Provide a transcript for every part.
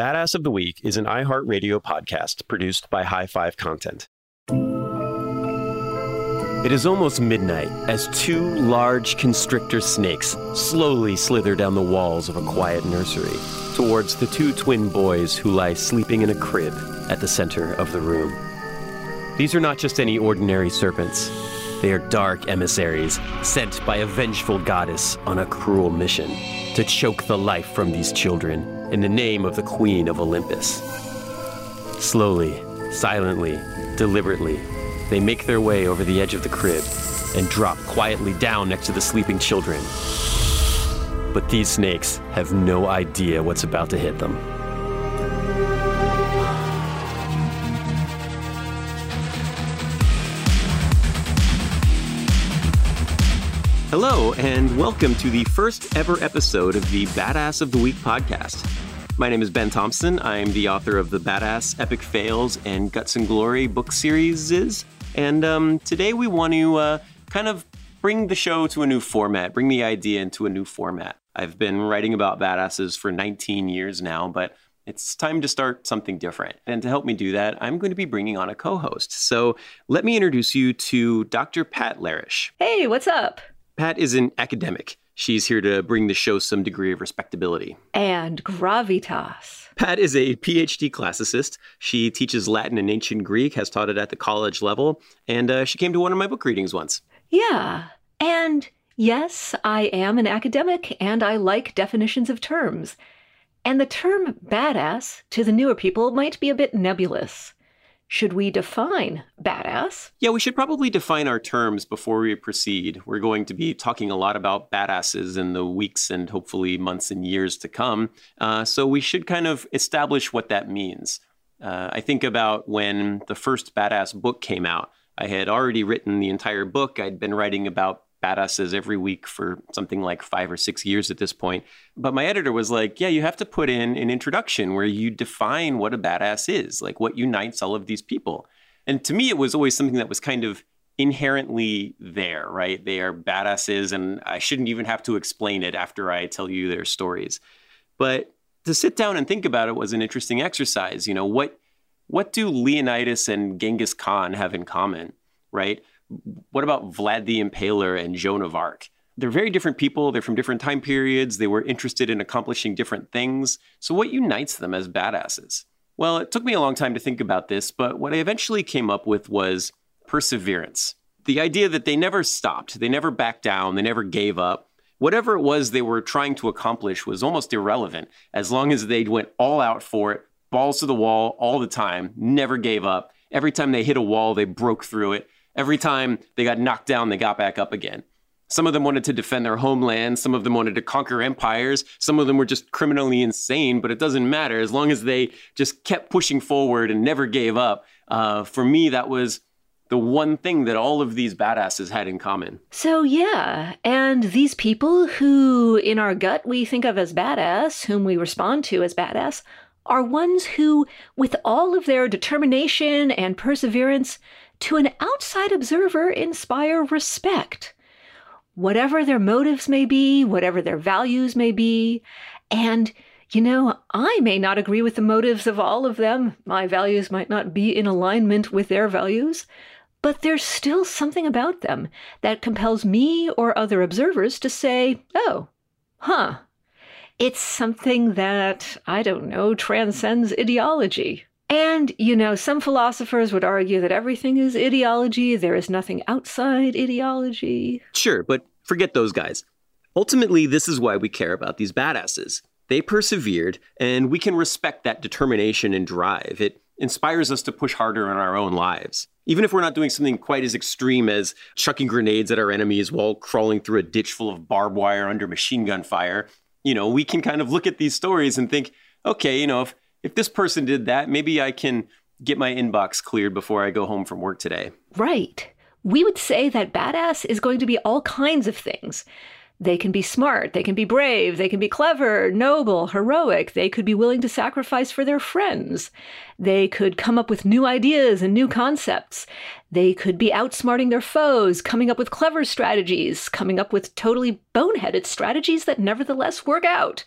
Badass of the Week is an iHeartRadio podcast produced by High Five Content. It is almost midnight as two large constrictor snakes slowly slither down the walls of a quiet nursery towards the two twin boys who lie sleeping in a crib at the center of the room. These are not just any ordinary serpents. They are dark emissaries sent by a vengeful goddess on a cruel mission to choke the life from these children in the name of the Queen of Olympus. Slowly, silently, deliberately, they make their way over the edge of the crib and drop quietly down next to the sleeping children. But these snakes have no idea what's about to hit them. Hello, and welcome to the first ever episode of the Badass of the Week podcast. My name is Ben Thompson. I'm the author of the Badass Epic Fails and Guts and Glory book series. And um, today we want to uh, kind of bring the show to a new format, bring the idea into a new format. I've been writing about badasses for 19 years now, but it's time to start something different. And to help me do that, I'm going to be bringing on a co host. So let me introduce you to Dr. Pat Larash. Hey, what's up? Pat is an academic. She's here to bring the show some degree of respectability. And gravitas. Pat is a PhD classicist. She teaches Latin and ancient Greek, has taught it at the college level, and uh, she came to one of my book readings once. Yeah. And yes, I am an academic and I like definitions of terms. And the term badass to the newer people might be a bit nebulous. Should we define badass? Yeah, we should probably define our terms before we proceed. We're going to be talking a lot about badasses in the weeks and hopefully months and years to come. Uh, so we should kind of establish what that means. Uh, I think about when the first badass book came out. I had already written the entire book. I'd been writing about badasses every week for something like five or six years at this point. But my editor was like, yeah, you have to put in an introduction where you define what a badass is, like what unites all of these people. And to me, it was always something that was kind of inherently there, right? They are badasses, and I shouldn't even have to explain it after I tell you their stories. But to sit down and think about it was an interesting exercise. You know, what what do Leonidas and Genghis Khan have in common, right? What about Vlad the Impaler and Joan of Arc? They're very different people. They're from different time periods. They were interested in accomplishing different things. So, what unites them as badasses? Well, it took me a long time to think about this, but what I eventually came up with was perseverance. The idea that they never stopped, they never backed down, they never gave up. Whatever it was they were trying to accomplish was almost irrelevant as long as they went all out for it, balls to the wall all the time, never gave up. Every time they hit a wall, they broke through it. Every time they got knocked down, they got back up again. Some of them wanted to defend their homeland. Some of them wanted to conquer empires. Some of them were just criminally insane, but it doesn't matter. As long as they just kept pushing forward and never gave up. Uh, for me, that was the one thing that all of these badasses had in common. So, yeah. And these people who, in our gut, we think of as badass, whom we respond to as badass, are ones who, with all of their determination and perseverance, to an outside observer inspire respect. Whatever their motives may be, whatever their values may be, and you know, I may not agree with the motives of all of them. My values might not be in alignment with their values, but there's still something about them that compels me or other observers to say, oh, huh. It's something that, I don't know, transcends ideology. And, you know, some philosophers would argue that everything is ideology, there is nothing outside ideology. Sure, but forget those guys. Ultimately, this is why we care about these badasses. They persevered, and we can respect that determination and drive. It inspires us to push harder in our own lives. Even if we're not doing something quite as extreme as chucking grenades at our enemies while crawling through a ditch full of barbed wire under machine gun fire, you know, we can kind of look at these stories and think, okay, you know, if if this person did that, maybe I can get my inbox cleared before I go home from work today. Right. We would say that badass is going to be all kinds of things. They can be smart, they can be brave, they can be clever, noble, heroic, they could be willing to sacrifice for their friends. They could come up with new ideas and new concepts. They could be outsmarting their foes, coming up with clever strategies, coming up with totally boneheaded strategies that nevertheless work out.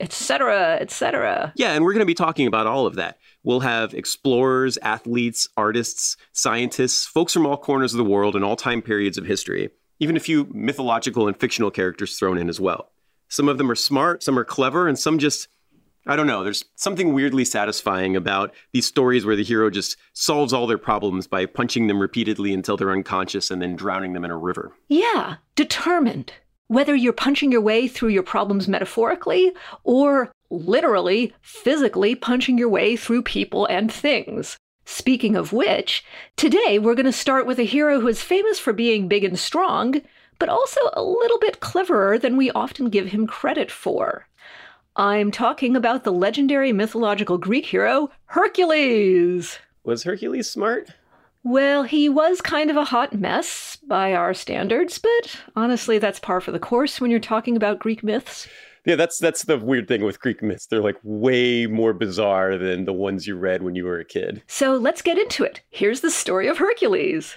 Etc., etc. Yeah, and we're going to be talking about all of that. We'll have explorers, athletes, artists, scientists, folks from all corners of the world and all time periods of history, even a few mythological and fictional characters thrown in as well. Some of them are smart, some are clever, and some just I don't know. There's something weirdly satisfying about these stories where the hero just solves all their problems by punching them repeatedly until they're unconscious and then drowning them in a river. Yeah, determined. Whether you're punching your way through your problems metaphorically or literally, physically punching your way through people and things. Speaking of which, today we're going to start with a hero who is famous for being big and strong, but also a little bit cleverer than we often give him credit for. I'm talking about the legendary mythological Greek hero, Hercules. Was Hercules smart? Well, he was kind of a hot mess by our standards, but honestly, that's par for the course when you're talking about Greek myths. Yeah, that's that's the weird thing with Greek myths. They're like way more bizarre than the ones you read when you were a kid. So let's get into it. Here's the story of Hercules.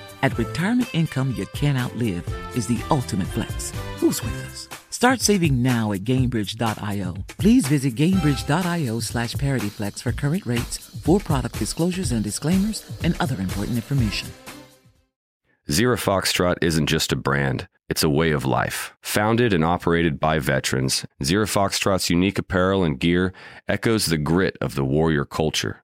At retirement income you can't outlive is the ultimate flex. Who's with us? Start saving now at Gainbridge.io. Please visit Gainbridge.io slash ParityFlex for current rates, for product disclosures and disclaimers, and other important information. Zero Foxtrot isn't just a brand, it's a way of life. Founded and operated by veterans, Zero Foxtrot's unique apparel and gear echoes the grit of the warrior culture.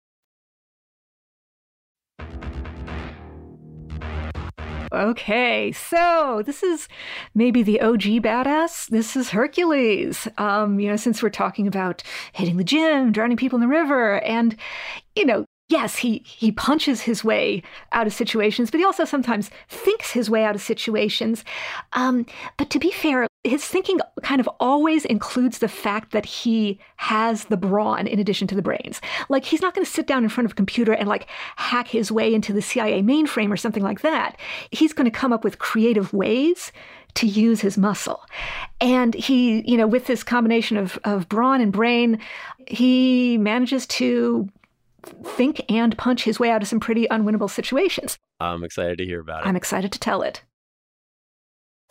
Okay, so this is maybe the OG badass. This is Hercules. Um, you know, since we're talking about hitting the gym, drowning people in the river, and you know, yes, he he punches his way out of situations, but he also sometimes thinks his way out of situations. Um, but to be fair, his thinking kind of always includes the fact that he has the brawn in addition to the brains. Like he's not going to sit down in front of a computer and like hack his way into the CIA mainframe or something like that. He's going to come up with creative ways to use his muscle. And he, you know, with this combination of, of brawn and brain, he manages to think and punch his way out of some pretty unwinnable situations. I'm excited to hear about it. I'm excited to tell it.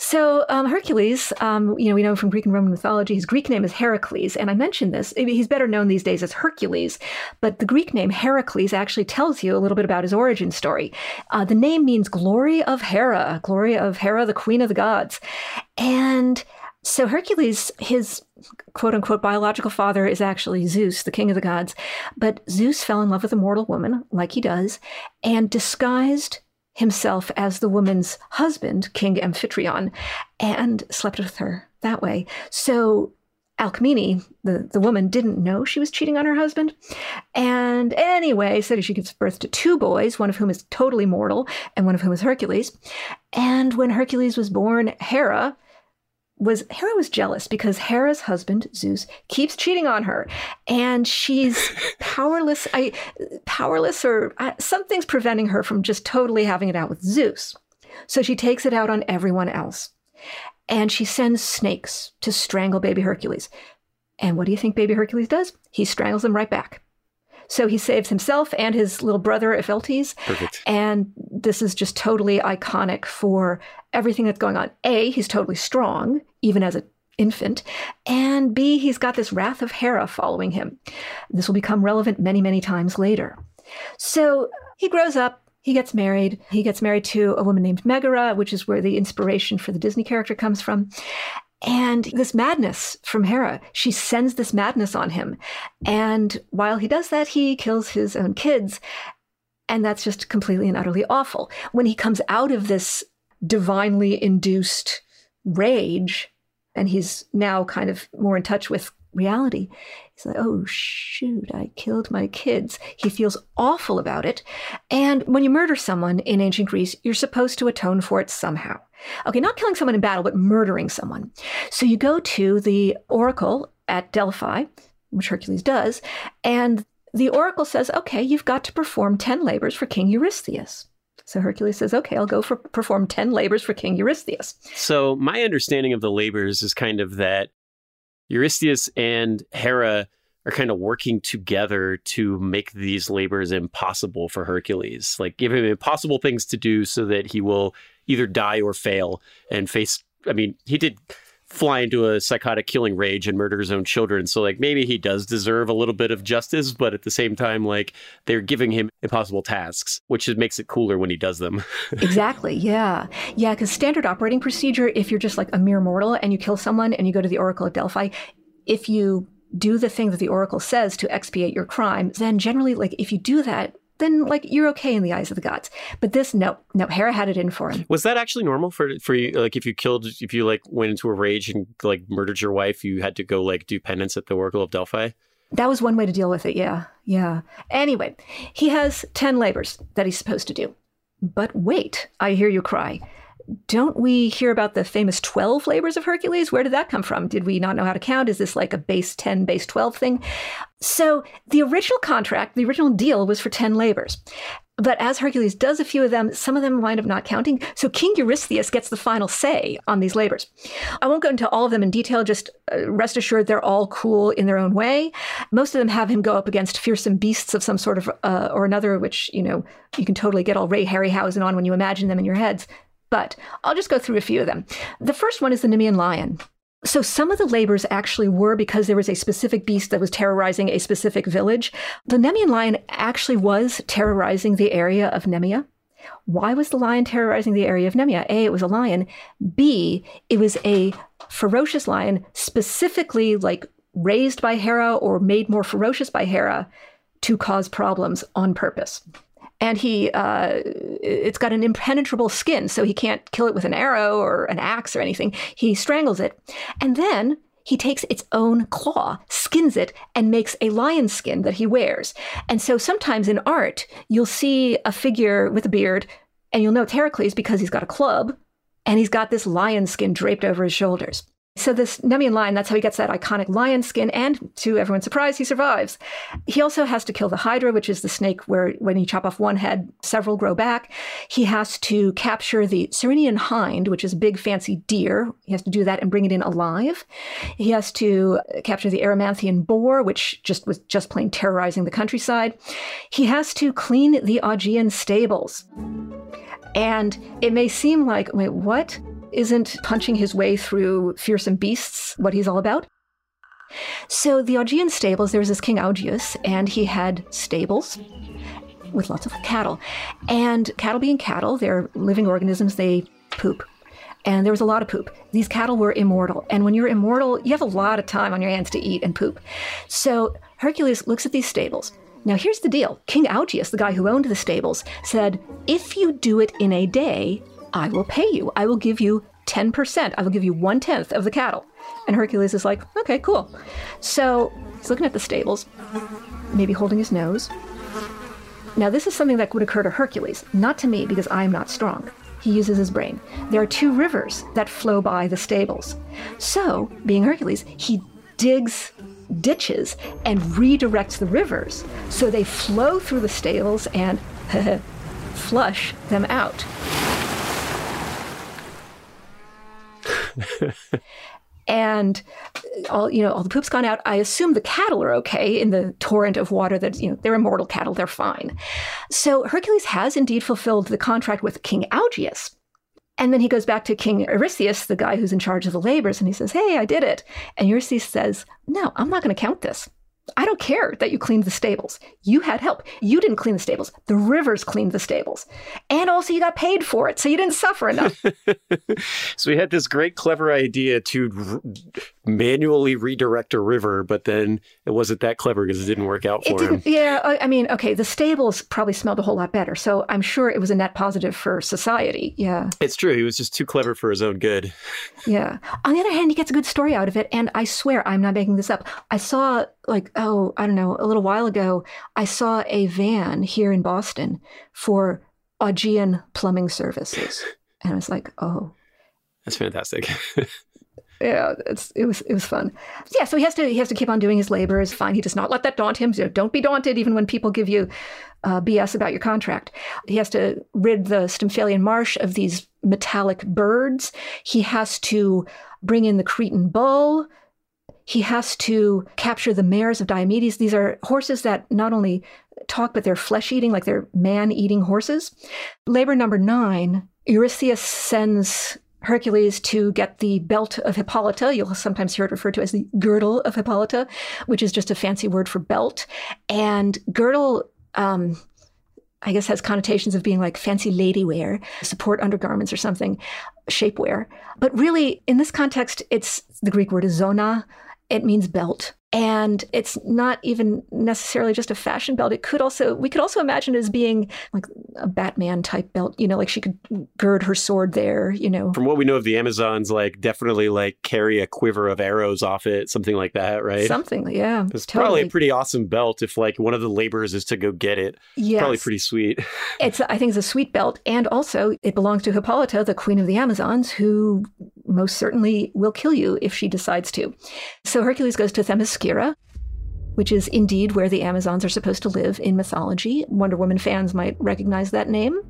So um, Hercules, um, you know, we know him from Greek and Roman mythology, his Greek name is Heracles, and I mentioned this. He's better known these days as Hercules, but the Greek name Heracles actually tells you a little bit about his origin story. Uh, the name means glory of Hera, glory of Hera, the queen of the gods, and so Hercules, his quote unquote biological father is actually Zeus, the king of the gods, but Zeus fell in love with a mortal woman, like he does, and disguised himself as the woman's husband, King Amphitryon, and slept with her that way. So Alcmene, the, the woman, didn't know she was cheating on her husband. And anyway, so she gives birth to two boys, one of whom is totally mortal and one of whom is Hercules. And when Hercules was born, Hera was Hera was jealous because Hera's husband Zeus keeps cheating on her, and she's powerless. I powerless or uh, something's preventing her from just totally having it out with Zeus. So she takes it out on everyone else, and she sends snakes to strangle baby Hercules. And what do you think baby Hercules does? He strangles them right back. So he saves himself and his little brother Ephialtes. Perfect. And this is just totally iconic for everything that's going on. A, he's totally strong, even as an infant. And B, he's got this wrath of Hera following him. This will become relevant many, many times later. So he grows up. He gets married. He gets married to a woman named Megara, which is where the inspiration for the Disney character comes from. And this madness from Hera, she sends this madness on him. And while he does that, he kills his own kids. And that's just completely and utterly awful. When he comes out of this divinely induced rage, and he's now kind of more in touch with reality, he's like, oh, shoot, I killed my kids. He feels awful about it. And when you murder someone in ancient Greece, you're supposed to atone for it somehow. Okay, not killing someone in battle, but murdering someone. So you go to the oracle at Delphi, which Hercules does, and the oracle says, okay, you've got to perform 10 labors for King Eurystheus. So Hercules says, okay, I'll go for perform 10 labors for King Eurystheus. So my understanding of the labors is kind of that Eurystheus and Hera are kind of working together to make these labors impossible for Hercules. Like give him impossible things to do so that he will either die or fail and face I mean, he did fly into a psychotic killing rage and murder his own children. So like maybe he does deserve a little bit of justice, but at the same time, like they're giving him impossible tasks, which makes it cooler when he does them. exactly. Yeah. Yeah. Because standard operating procedure, if you're just like a mere mortal and you kill someone and you go to the Oracle at Delphi, if you do the thing that the Oracle says to expiate your crime, then generally, like if you do that, then like you're okay in the eyes of the gods. But this, no, no, Hera had it in for him. Was that actually normal for for you? Like if you killed, if you like went into a rage and like murdered your wife, you had to go like do penance at the Oracle of Delphi. That was one way to deal with it. Yeah, yeah. Anyway, he has ten labors that he's supposed to do. But wait, I hear you cry don't we hear about the famous 12 labors of Hercules? Where did that come from? Did we not know how to count? Is this like a base 10, base 12 thing? So the original contract, the original deal was for 10 labors. But as Hercules does a few of them, some of them wind up not counting. So King Eurystheus gets the final say on these labors. I won't go into all of them in detail, just uh, rest assured they're all cool in their own way. Most of them have him go up against fearsome beasts of some sort of uh, or another, which, you know, you can totally get all Ray Harryhausen on when you imagine them in your heads. But I'll just go through a few of them. The first one is the Nemean lion. So some of the labors actually were because there was a specific beast that was terrorizing a specific village. The Nemean lion actually was terrorizing the area of Nemea. Why was the lion terrorizing the area of Nemea? A, it was a lion. B, it was a ferocious lion, specifically like raised by Hera or made more ferocious by Hera to cause problems on purpose and he uh, it's got an impenetrable skin so he can't kill it with an arrow or an axe or anything. He strangles it. And then he takes its own claw skins it and makes a lion skin that he wears. And so sometimes in art you'll see a figure with a beard and you'll know it's heracles because he's got a club and he's got this lion skin draped over his shoulders so this Nemean lion, that's how he gets that iconic lion skin, and to everyone's surprise, he survives. He also has to kill the Hydra, which is the snake where when you chop off one head, several grow back. He has to capture the Ceryneian hind, which is a big fancy deer. He has to do that and bring it in alive. He has to capture the Erymanthian boar, which just was just plain terrorizing the countryside. He has to clean the Augean stables. And it may seem like, wait, what? Isn't punching his way through fearsome beasts what he's all about. So the Augean stables, there was this King Augeas, and he had stables with lots of cattle. And cattle being cattle, they're living organisms, they poop. And there was a lot of poop. These cattle were immortal. And when you're immortal, you have a lot of time on your hands to eat and poop. So Hercules looks at these stables. Now, here's the deal King Augeas, the guy who owned the stables, said, If you do it in a day, I will pay you. I will give you 10%. I will give you one tenth of the cattle. And Hercules is like, okay, cool. So he's looking at the stables, maybe holding his nose. Now, this is something that would occur to Hercules, not to me because I am not strong. he uses his brain. There are two rivers that flow by the stables. So, being Hercules, he digs ditches and redirects the rivers so they flow through the stables and flush them out. And all you know all the poop's gone out i assume the cattle are okay in the torrent of water that you know they're immortal cattle they're fine so hercules has indeed fulfilled the contract with king augeas and then he goes back to king eurystheus the guy who's in charge of the labors and he says hey i did it and eurystheus says no i'm not going to count this I don't care that you cleaned the stables. You had help. You didn't clean the stables. The rivers cleaned the stables. And also, you got paid for it. So you didn't suffer enough. so we had this great, clever idea to r- manually redirect a river, but then it wasn't that clever because it didn't work out for him. Yeah. I mean, okay, the stables probably smelled a whole lot better. So I'm sure it was a net positive for society. Yeah. It's true. He was just too clever for his own good. Yeah. On the other hand, he gets a good story out of it. And I swear, I'm not making this up. I saw like, oh, I don't know, a little while ago, I saw a van here in Boston for Augean plumbing services. And I was like, oh. That's fantastic. yeah, it's it was it was fun. Yeah, so he has to he has to keep on doing his labor. Is fine. He does not let that daunt him. So don't be daunted, even when people give you uh, BS about your contract. He has to rid the Stymphalian marsh of these metallic birds. He has to bring in the Cretan bull. He has to capture the mares of Diomedes. These are horses that not only talk, but they're flesh eating, like they're man eating horses. Labor number nine, Eurystheus sends Hercules to get the belt of Hippolyta. You'll sometimes hear it referred to as the girdle of Hippolyta, which is just a fancy word for belt. And girdle, um, I guess, has connotations of being like fancy lady wear, support undergarments or something, shapewear. But really, in this context, it's the Greek word is zona. It means belt. And it's not even necessarily just a fashion belt. It could also, we could also imagine it as being like a Batman type belt, you know, like she could gird her sword there, you know. From what we know of the Amazons, like definitely like carry a quiver of arrows off it, something like that, right? Something, yeah. It's totally. probably a pretty awesome belt if like one of the laborers is to go get it. Yeah. Probably pretty sweet. it's, I think it's a sweet belt. And also it belongs to Hippolyta, the queen of the Amazons, who most certainly will kill you if she decides to. So Hercules goes to Themyscira, which is indeed where the Amazons are supposed to live in mythology. Wonder Woman fans might recognize that name.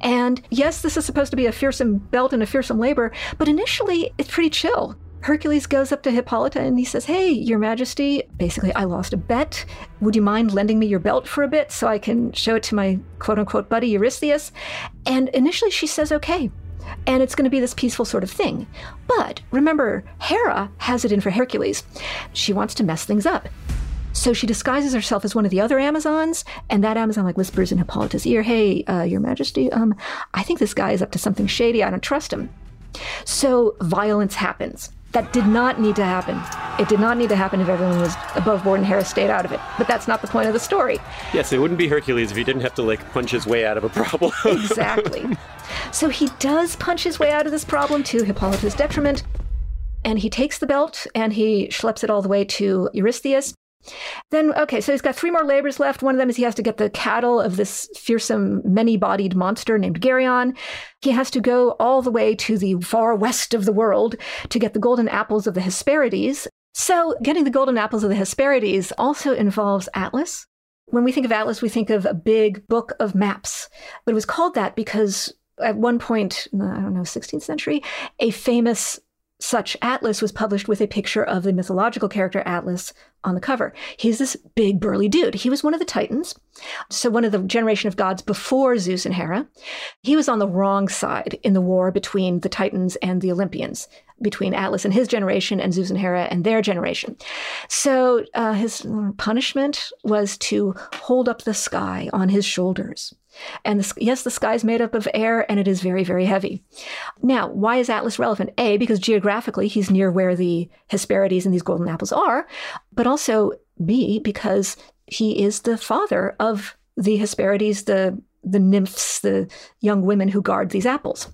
And yes, this is supposed to be a fearsome belt and a fearsome labor, but initially it's pretty chill. Hercules goes up to Hippolyta and he says, Hey, Your Majesty, basically, I lost a bet. Would you mind lending me your belt for a bit so I can show it to my quote unquote buddy Eurystheus? And initially she says, Okay and it's going to be this peaceful sort of thing. But remember, Hera has it in for Hercules. She wants to mess things up. So she disguises herself as one of the other Amazons, and that Amazon like whispers in Hippolyta's ear, "Hey, uh, Your Majesty, um, I think this guy is up to something shady. I don't trust him." So violence happens. That did not need to happen. It did not need to happen if everyone was above board and Hera stayed out of it. But that's not the point of the story. Yes, it wouldn't be Hercules if he didn't have to like punch his way out of a problem. exactly. So he does punch his way out of this problem to Hippolyta's detriment. And he takes the belt and he schleps it all the way to Eurystheus. Then, okay, so he's got three more labors left. One of them is he has to get the cattle of this fearsome, many bodied monster named Geryon. He has to go all the way to the far west of the world to get the golden apples of the Hesperides. So, getting the golden apples of the Hesperides also involves Atlas. When we think of Atlas, we think of a big book of maps. But it was called that because at one point, uh, I don't know, 16th century, a famous such atlas was published with a picture of the mythological character Atlas on the cover. He's this big burly dude. He was one of the Titans, so one of the generation of gods before Zeus and Hera. He was on the wrong side in the war between the Titans and the Olympians, between Atlas and his generation and Zeus and Hera and their generation. So uh, his punishment was to hold up the sky on his shoulders. And the, yes, the sky is made up of air and it is very, very heavy. Now, why is Atlas relevant? A, because geographically he's near where the Hesperides and these golden apples are, but also B, because he is the father of the Hesperides, the the nymphs, the young women who guard these apples.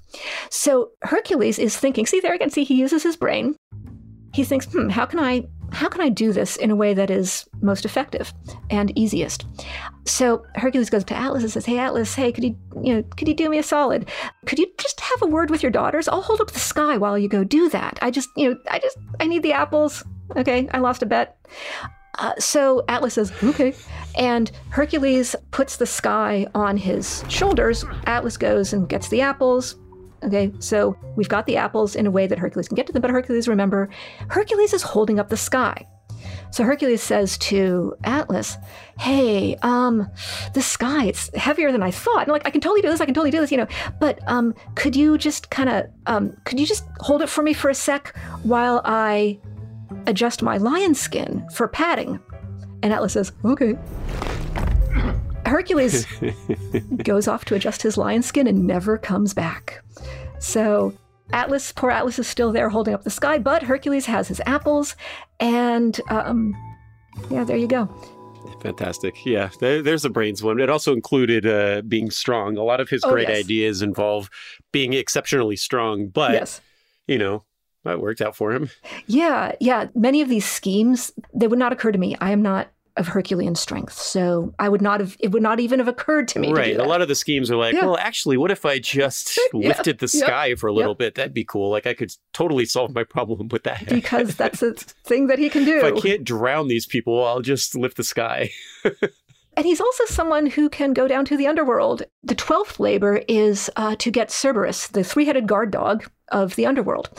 So Hercules is thinking, see there again, see he uses his brain. He thinks, hmm, how can I how can I do this in a way that is most effective and easiest? So Hercules goes to Atlas and says, Hey Atlas, hey, could you you know, could you do me a solid? Could you just have a word with your daughters? I'll hold up the sky while you go do that. I just, you know, I just I need the apples. Okay, I lost a bet. Uh, so Atlas says, okay. And Hercules puts the sky on his shoulders. Atlas goes and gets the apples. Okay, so we've got the apples in a way that Hercules can get to them, but Hercules, remember, Hercules is holding up the sky. So Hercules says to Atlas, "Hey, um, the sky it's heavier than I thought. And like I can totally do this. I can totally do this. You know, but um, could you just kind of um, could you just hold it for me for a sec while I adjust my lion skin for padding?" And Atlas says, "Okay." Hercules goes off to adjust his lion skin and never comes back. So Atlas, poor Atlas, is still there holding up the sky, but Hercules has his apples, and um, yeah, there you go. Fantastic. Yeah, there, there's the brains one. It also included uh, being strong. A lot of his Oh, great yes. ideas involve being exceptionally strong, but, yes. you know, that worked out for him. Yeah, yeah. Many of these schemes, they would not occur to me. I am not of Herculean strength, so I would not have. It would not even have occurred to me. Right. do A lot of the schemes are like, Yeah. well, actually, what if I just Yeah, lifted the sky for a little bit? That'd be cool. Like, I could totally solve my problem with that. because that's a thing that he can do. if I can't drown these people, I'll just lift the sky. And he's also someone who can go down to the underworld. The twelfth labor is uh, to get Cerberus, the three-headed guard dog of the underworld.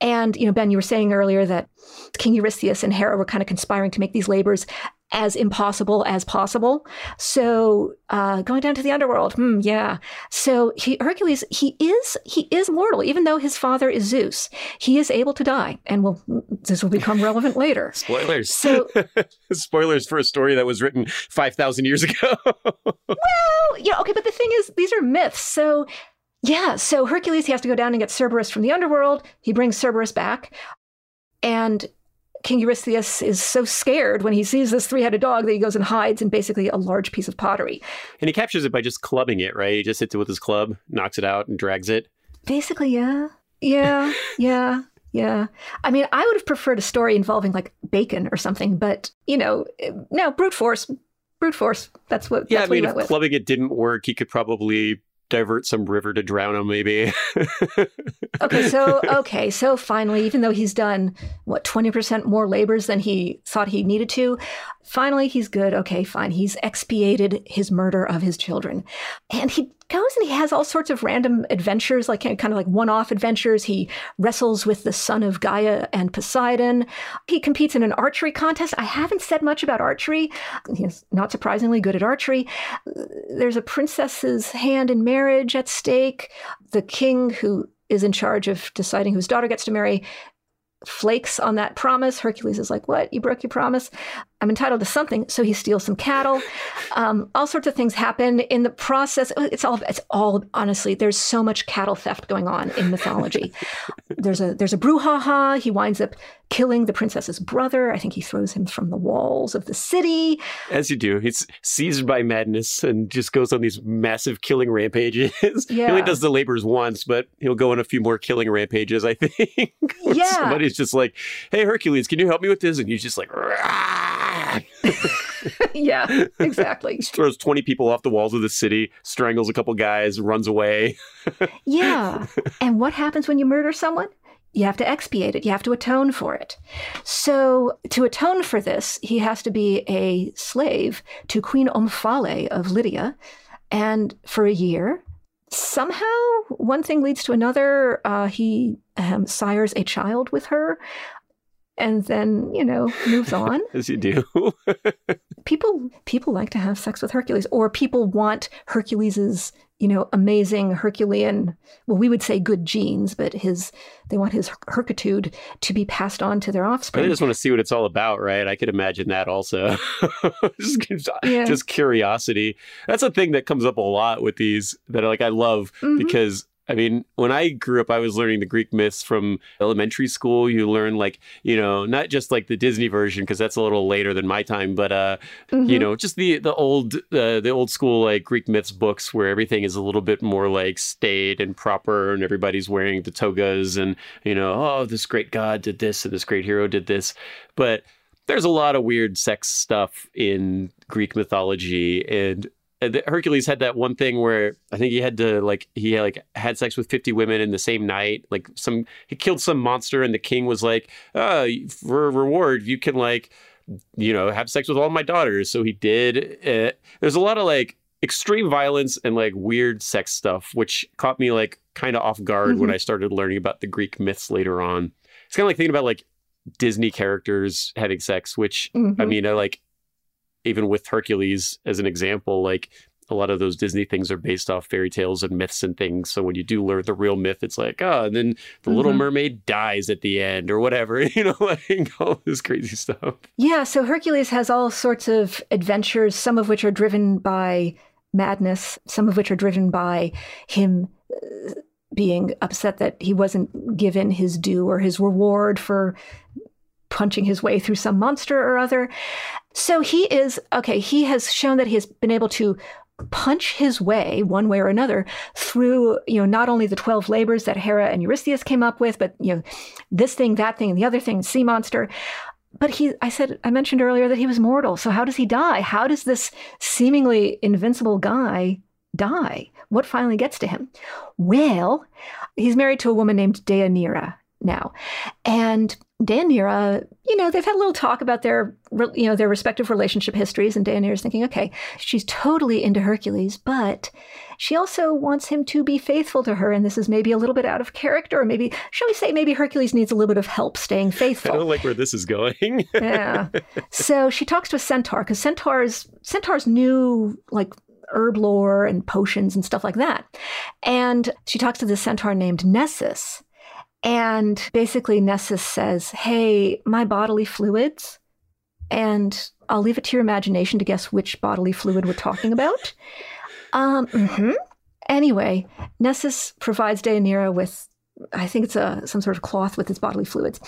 And you know, Ben, you were saying earlier that King Eurystheus and Hera were kind of conspiring to make these labors as impossible as possible. So uh, going down to the underworld, hmm, yeah. So he, Hercules, he is he is mortal, even though his father is Zeus. He is able to die, and will this will become relevant later. Spoilers. So Spoilers for a story that was written 5,000 years ago. Well, yeah, okay, but the thing is, these are myths. So, yeah, so Hercules, he has to go down and get Cerberus from the underworld. He brings Cerberus back. And King Eurystheus is so scared when he sees this three headed dog that he goes and hides in basically a large piece of pottery. and he captures it by just clubbing it, right? He just hits it with his club, knocks it out, and drags it. Basically, yeah. Yeah, yeah, yeah. I mean, I would have preferred a story involving like bacon or something, but, you know, no, brute force. Brute force. That's what, Yeah, that's I mean, what he if with. clubbing it didn't work, he could probably divert some river to drown him, maybe. Okay, so okay, so finally, even though he's done what twenty percent more labors than he thought he needed to, finally he's good. Okay, fine. He's expiated his murder of his children, and he goes and he has all sorts of random adventures, like uh, kind of like one-off adventures. He wrestles with the son of Gaia and Poseidon. He competes in an archery contest. I haven't said much about archery. He's not surprisingly good at archery. There's a princess's hand in marriage at stake. The king who is in charge of deciding whose daughter gets to marry flakes on that promise. Hercules is like, What? You broke your promise? I'm entitled to something. So he steals some cattle. Um, all sorts of things happen in the process. It's all, it's all, honestly, there's so much cattle theft going on in mythology. there's a, there's a brouhaha. He winds up killing the princess's brother. I think he throws him from the walls of the city. As you do. He's seized by madness and just goes on these massive killing rampages. Yeah. he only does the labors once, but he'll go on a few more killing rampages, I think. Yeah. Somebody's just like, hey, Hercules, can you help me with this? And he's just like, "Rah!" yeah, exactly. throws 20 people off the walls of the city, strangles a couple guys, runs away. Yeah. And what happens when you murder someone? You have to expiate it. You have to atone for it. So, to atone for this, he has to be a slave to Queen Omphale of Lydia. And for a year, somehow one thing leads to another. Uh, he um, sires a child with her and then, you know, moves on As you do. people people like to have sex with Hercules, or people want Hercules's you know amazing Herculean. Well, we would say good genes, but his they want his herkitude to be passed on to their offspring. just want to see what it's all about, right? I could imagine that also. just, Yeah. just curiosity. That's a thing that comes up a lot with these that like I love Mhm. because I mean, when I grew up, I was learning the Greek myths from elementary school. You learn like, you know, not just like the Disney version because that's a little later than my time, but uh, you Mhm. know, just the the old uh, the old school like Greek myths books where everything is a little bit more like staid and proper, and everybody's wearing the togas, and you know, oh, this great god did this, and this great hero did this. But there's a lot of weird sex stuff in Greek mythology, and Hercules had that one thing where I think he had to like he had, like had sex with 50 women in the same night. Like some he killed some monster and the king was like, "Oh, for a reward, you can like you know, have sex with all my daughters." So he did. Uh, there's a lot of like extreme violence and like weird sex stuff which caught me like kind of off guard mm-hmm. when I started learning about the Greek myths later on. It's kind of like thinking about like Disney characters having sex, which mm-hmm. I mean, I like even with Hercules as an example, like a lot of those Disney things are based off fairy tales and myths and things. So when you do learn the real myth, it's like, oh, and then the mm-hmm. Little Mermaid dies at the end or whatever, you know, like all this crazy stuff. Yeah. So Hercules has all sorts of adventures, some of which are driven by madness, some of which are driven by him. Uh, being upset that he wasn't given his due or his reward for punching his way through some monster or other. So he is, okay, he has shown that he has been able to punch his way one way or another through you know not only the 12 labors that hera and eurystheus came up with but you know this thing that thing and the other thing sea monster. But he i said i mentioned earlier that he was mortal. So how does he die? How does this seemingly invincible guy die? What finally gets to him? Well he's married to a woman named deianira now. And Deianira, you know, they've had a little talk about their, you know, their respective relationship histories, and Deianira's thinking, okay, she's totally into Hercules, but she also wants him to be faithful to her, and this is maybe a little bit out of character, or maybe, shall we say, maybe Hercules needs a little bit of help staying faithful. I don't like where this is going. yeah. So she talks to a centaur because centaurs, centaurs knew like herb lore and potions and stuff like that, and she talks to this centaur named Nessus and basically, Nessus says, Hey, my bodily fluids, and I'll leave it to your imagination to guess which bodily fluid we're talking about. Um, mm-hmm. Anyway, Nessus provides Deianira with, I think it's a some sort of cloth with his bodily fluids,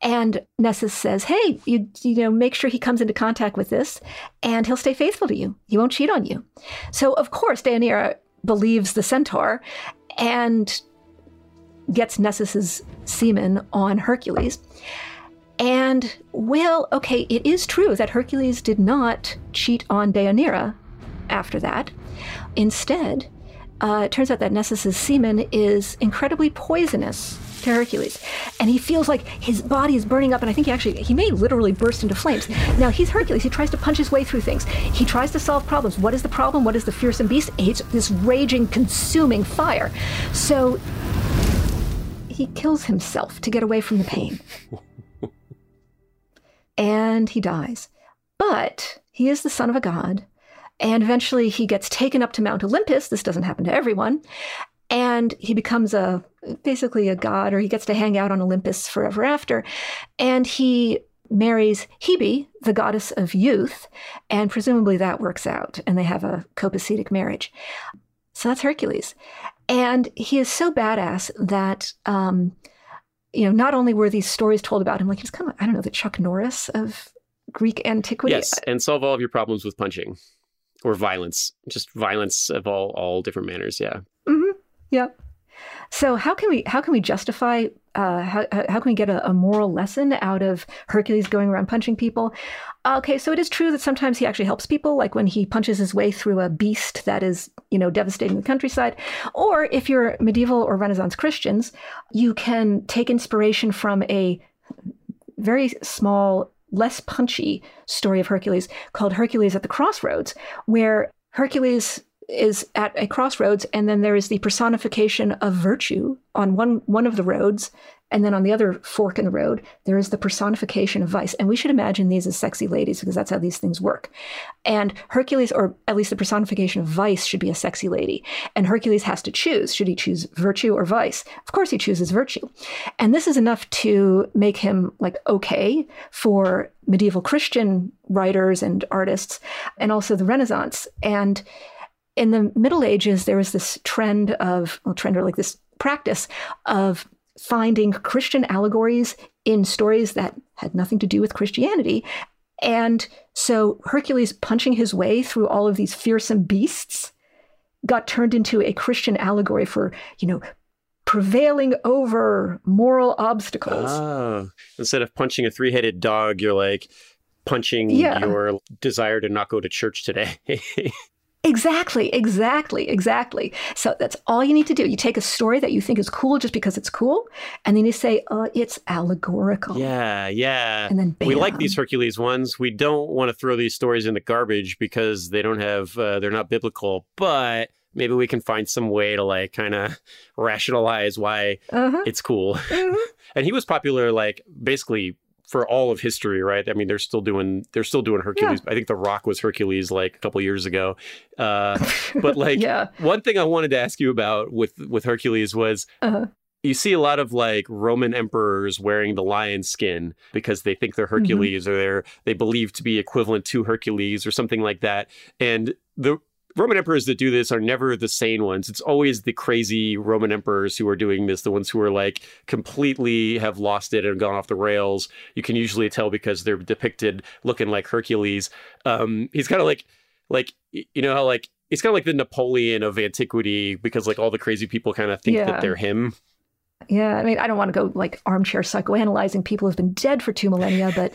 and Nessus says, "Hey, you you know, make sure he comes into contact with this, and he'll stay faithful to you. He won't cheat on you." So of course, Deianira believes the centaur, and gets Nessus's semen on Hercules. And, well, okay, it is true that Hercules did not cheat on Deianira after that. Instead, uh, it turns out that Nessus's semen is incredibly poisonous to Hercules, and he feels like his body is burning up. And I think he actually he may literally burst into flames. Now he's Hercules. He tries to punch his way through things. He tries to solve problems. What is the problem? What is the fearsome beast? It's this raging, consuming fire. So he kills himself to get away from the pain. and he dies. But he is the son of a god. And eventually he gets taken up to Mount Olympus. This doesn't happen to everyone. And he becomes a basically a god, or he gets to hang out on Olympus forever after. And he marries Hebe, the goddess of youth, and presumably that works out, and they have a copacetic marriage. So that's Hercules. And he is so badass that, um, you know, not only were these stories told about him, like he's kind of, I don't know, the Chuck Norris of Greek antiquity. Yes, and solve all of your problems with punching or violence, just violence of all all different manners. Yeah. Mm-hmm. Yep. So how can we how can we justify uh, how how can we get a, a, moral lesson out of Hercules going around punching people? Okay, so it is true that sometimes he actually helps people, like when he punches his way through a beast that is you know devastating the countryside. Or if you're medieval or Renaissance Christians, you can take inspiration from a very small less punchy story of Hercules called Hercules at the Crossroads, where Hercules is at a crossroads and then there is the personification of virtue on one one of the roads and then on the other fork in the road there is the personification of vice. And we should imagine these as sexy ladies because that's how these things work. And hercules or at least the personification of vice should be a sexy lady. And hercules has to choose. Should he choose virtue or vice? Of course he chooses virtue. And this is enough to make him like okay for medieval christian writers and artists and also the renaissance. And in the Middle Ages, there was this trend of, well, trend or like this practice of finding Christian allegories in stories that had nothing to do with Christianity. And so Hercules punching his way through all of these fearsome beasts got turned into a Christian allegory for, you know, prevailing over moral obstacles. Oh, instead of punching a three headed dog, you're like, punching Yeah. your desire to not go to church today. Exactly, exactly, exactly. So that's all you need to do. You take a story that you think is cool just because it's cool, and then you say, uh, it's allegorical. yeah, yeah. And then bam. We like these Hercules ones. We don't want to throw these stories in the garbage because they don't have, uh, they're not biblical, but maybe we can find some way to like kind of rationalize why Uh-huh. it's cool. Mhm. and he was popular like basically for all of history, right? I mean, they're still doing they're still doing Hercules. I think The Rock was Hercules like a couple years ago. Uh, but like yeah. one thing I wanted to ask you about with with Hercules was Uh-huh. you see a lot of like Roman emperors wearing the lion skin because they think they're Hercules or they're they believe to be equivalent to Hercules or something like that. And the Roman emperors that do this are never the sane ones. It's always the crazy Roman emperors who are doing this, the ones who are like completely have lost it and gone off the rails. You can usually tell because they're depicted looking like Hercules. Um, he's kind of like, like you know how like it's kind of like the Napoleon of antiquity because like all the crazy people kind of think Yeah. that they're him. Yeah, I mean, I don't want to go like armchair psychoanalyzing people who've been dead for two millennia, but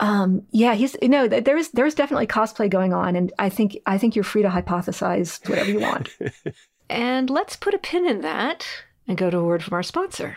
um, yeah, he's you know there's there's definitely cosplay going on, and I think I think you're free to hypothesize whatever you want. and let's put a pin in that and go to a word from our sponsor.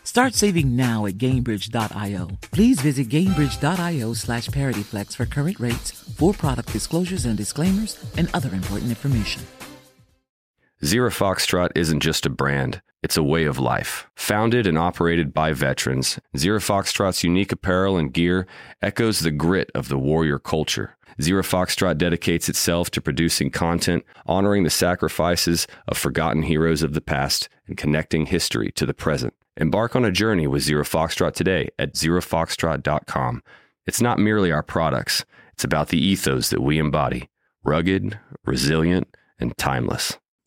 Start saving now at Gainbridge.io. Please visit Gainbridge.io slash ParityFlex for current rates, for product disclosures and disclaimers, and other important information. Zero Foxtrot isn't just a brand, it's a way of life. Founded and operated by veterans, Zero Foxtrot's unique apparel and gear echoes the grit of the warrior culture. Zero Foxtrot dedicates itself to producing content, honoring the sacrifices of forgotten heroes of the past, and connecting history to the present. Embark on a journey with Zero Foxtrot today at zerofoxtrot.com. It's not merely our products, it's about the ethos that we embody rugged, resilient, and timeless.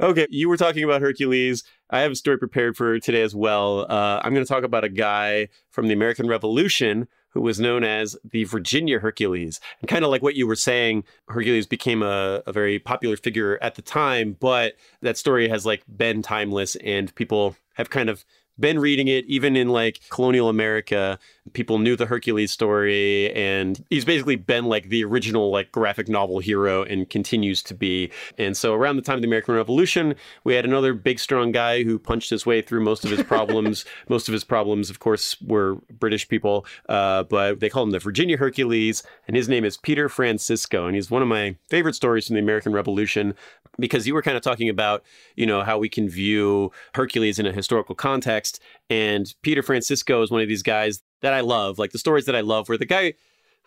Okay, you were talking about Hercules. I have a story prepared for today as well. Uh, I'm going to talk about a guy from the American Revolution who was known as the Virginia Hercules. And kind of like what you were saying, Hercules became a, a very popular figure at the time, but that story has like been timeless and people have kind of been reading it even in like colonial America. People knew the Hercules story, and he's basically been like the original like graphic novel hero and continues to be. And so around the time of the American Revolution, we had another big strong guy who punched his way through most of his problems. most of his problems, of course, were British people, uh, but they called him the Virginia Hercules, and his name is Peter Francisco, and he's one of my favorite stories from the American Revolution because you were kind of talking about, you know, how we can view Hercules in a historical context. And Peter Francisco is one of these guys that I love, like the stories that I love, where the guy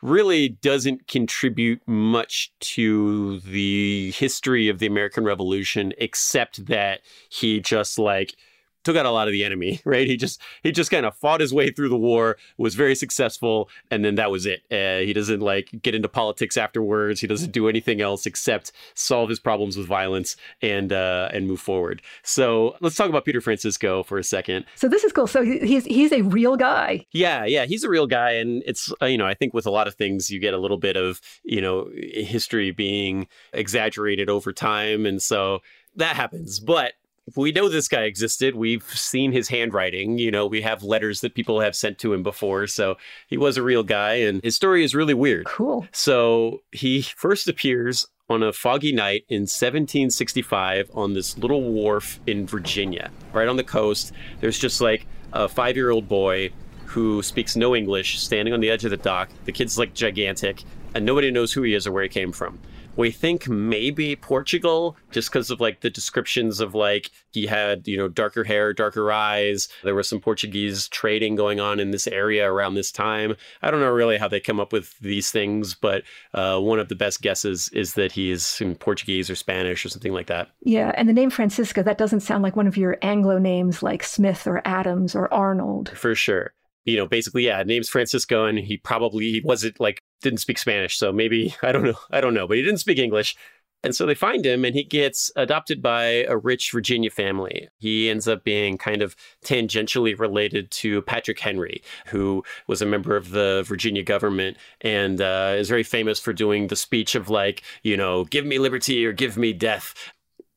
really doesn't contribute much to the history of the American Revolution, except that he just like took out a lot of the enemy, right? He just he just kind of fought his way through the war, was very successful, and then that was it. Uh, he doesn't like get into politics afterwards. He doesn't do anything else except solve his problems with violence and uh, and move forward. So let's talk about Peter Francisco for a second. So this is cool. So he's he's a real guy. Yeah, yeah, he's a real guy, and it's uh, you know I think with a lot of things you get a little bit of you know history being exaggerated over time, and so that happens. But we know this guy existed. We've seen his handwriting. You know, we have letters that people have sent to him before. So he was a real guy, and his story is really weird. Cool. So he first appears on a foggy night in 1765 on this little wharf in Virginia, right on the coast. There's just like a five year old boy who speaks no English standing on the edge of the dock. The kid's like gigantic, and nobody knows who he is or where he came from we think maybe Portugal, just because of like the descriptions of like he had, you know, darker hair, darker eyes. There was some Portuguese trading going on in this area around this time. I don't know really how they come up with these things, but uh, one of the best guesses is that he is in Portuguese or Spanish or something like that. Yeah. And the name Francisco, that doesn't sound like one of your Anglo names like Smith or Adams or Arnold. For sure you know, basically, yeah, name's Francisco, and he probably he wasn't like didn't speak Spanish, so maybe I don't know, I don't know, but he didn't speak English. And so they find him and he gets adopted by a rich Virginia family. He ends up being kind of tangentially related to Patrick Henry, who was a member of the Virginia government and uh, is very famous for doing the speech of, like, you know, give me liberty or give me death.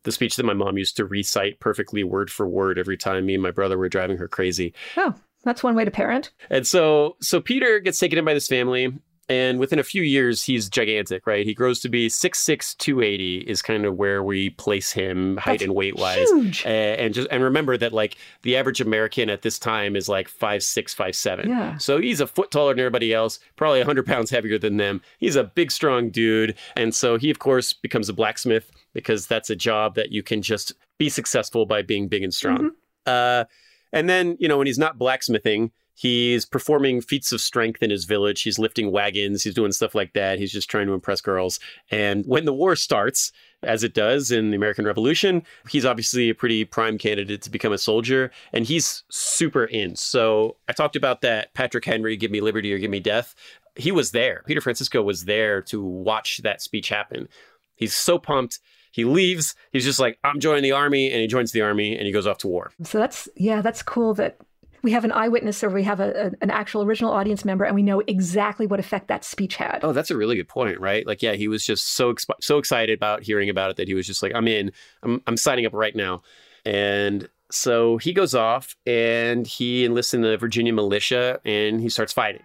The speech that my mom used to recite perfectly word for word every time me and my brother were driving her crazy. Oh, that's one way to parent. And so so Peter gets taken in by this family and within a few years, he's gigantic, right? He grows to be 6'6", 280 is kind of where we place him height That's and weight wise. huge. Uh, and just and remember that like the average American at this time is like 5'6", 5'7". Yeah. So he's a foot taller than everybody else, probably 100 pounds heavier than them. He's a big, strong dude. And so he, of course, becomes a blacksmith because that's a job that you can just be successful by being big and strong. Mm-hmm. Uh, and then, you know, when he's not blacksmithing, He's performing feats of strength in his village. He's lifting wagons. He's doing stuff like that. He's just trying to impress girls. And when the war starts, as it does in the American Revolution, he's obviously a pretty prime candidate to become a soldier. And he's super in. So I talked about that Patrick Henry, give me liberty or give me death. He was there. Peter Francisco was there to watch that speech happen. He's so pumped. He leaves. He's just like, I'm joining the army. And he joins the army and he goes off to war. So that's, yeah, that's cool that we have an eyewitness or we have a, a, an actual original audience member and we know exactly what effect that speech had. Oh, that's a really good point, right? Like, yeah, he was just so so excited about hearing about it that he was just like, I'm in. I'm, I'm signing up right now. And so he goes off and he enlists in the Virginia militia and he starts fighting.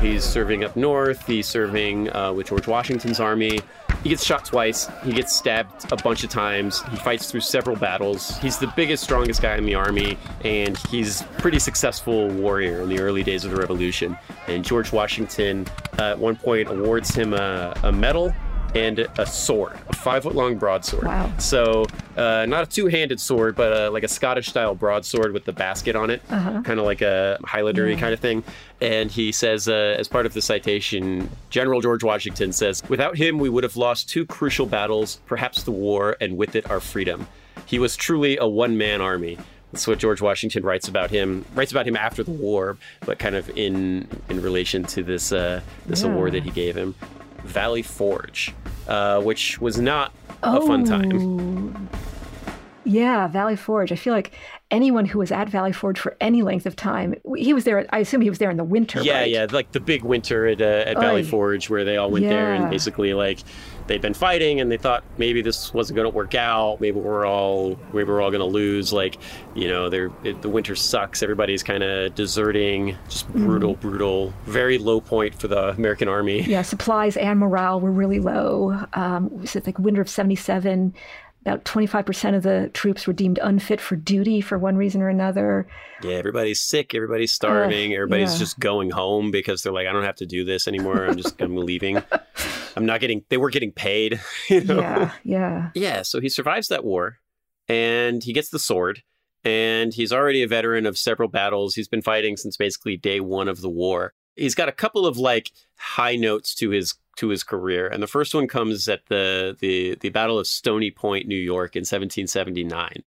He's serving up north. He's serving uh, with George Washington's army. He gets shot twice. He gets stabbed a bunch of times. He fights through several battles. He's the biggest, strongest guy in the army, and he's pretty successful warrior in the early days of the Revolution. And George Washington, uh, at one point, awards him a, a medal and a sword, a five foot long broadsword. Wow. So, uh, not a two handed sword, but uh, like a Scottish style broadsword with the basket on it, Uh-huh. kind of like a Highlander Yeah. kind of thing. And he says, uh, as part of the citation, General George Washington says, Without him, we would have lost two crucial battles, perhaps the war, and with it, our freedom. He was truly a one man army. That's what George Washington writes about him. Writes about him after the war, but kind of in in relation to this uh, this Yeah. award that he gave him. Valley Forge, uh, which was not a fun time. Oh. Yeah, Valley Forge. I feel like anyone who was at Valley Forge for any length of time, he was there. I assume he was there in the winter. Yeah, right? yeah, like the big winter at, uh, at Valley Oy. Forge where they all went there and basically like they'd been fighting and they thought maybe this wasn't going to work out. Maybe we're all maybe we're all going to lose. Like you know, they're, it, the winter sucks. Everybody's kind of deserting. Just brutal, brutal. Very low point for the American army. Yeah, supplies and morale were really low. Um, we said like winter of '77, about 25% of the troops were deemed unfit for duty for one reason or another. Yeah, everybody's sick. Everybody's starving. everybody's yeah. just going home because they're like, I don't have to do this anymore. I'm just I'm leaving. I'm not getting. They were getting paid. You know? Yeah, yeah. Yeah, so he survives that war and he gets the sword and he's already a veteran of several battles. He's been fighting since basically day 1 of the war. He's got a couple of like high notes to his to his career. And the first one comes at the the the Battle of Stony Point, New York in 1779.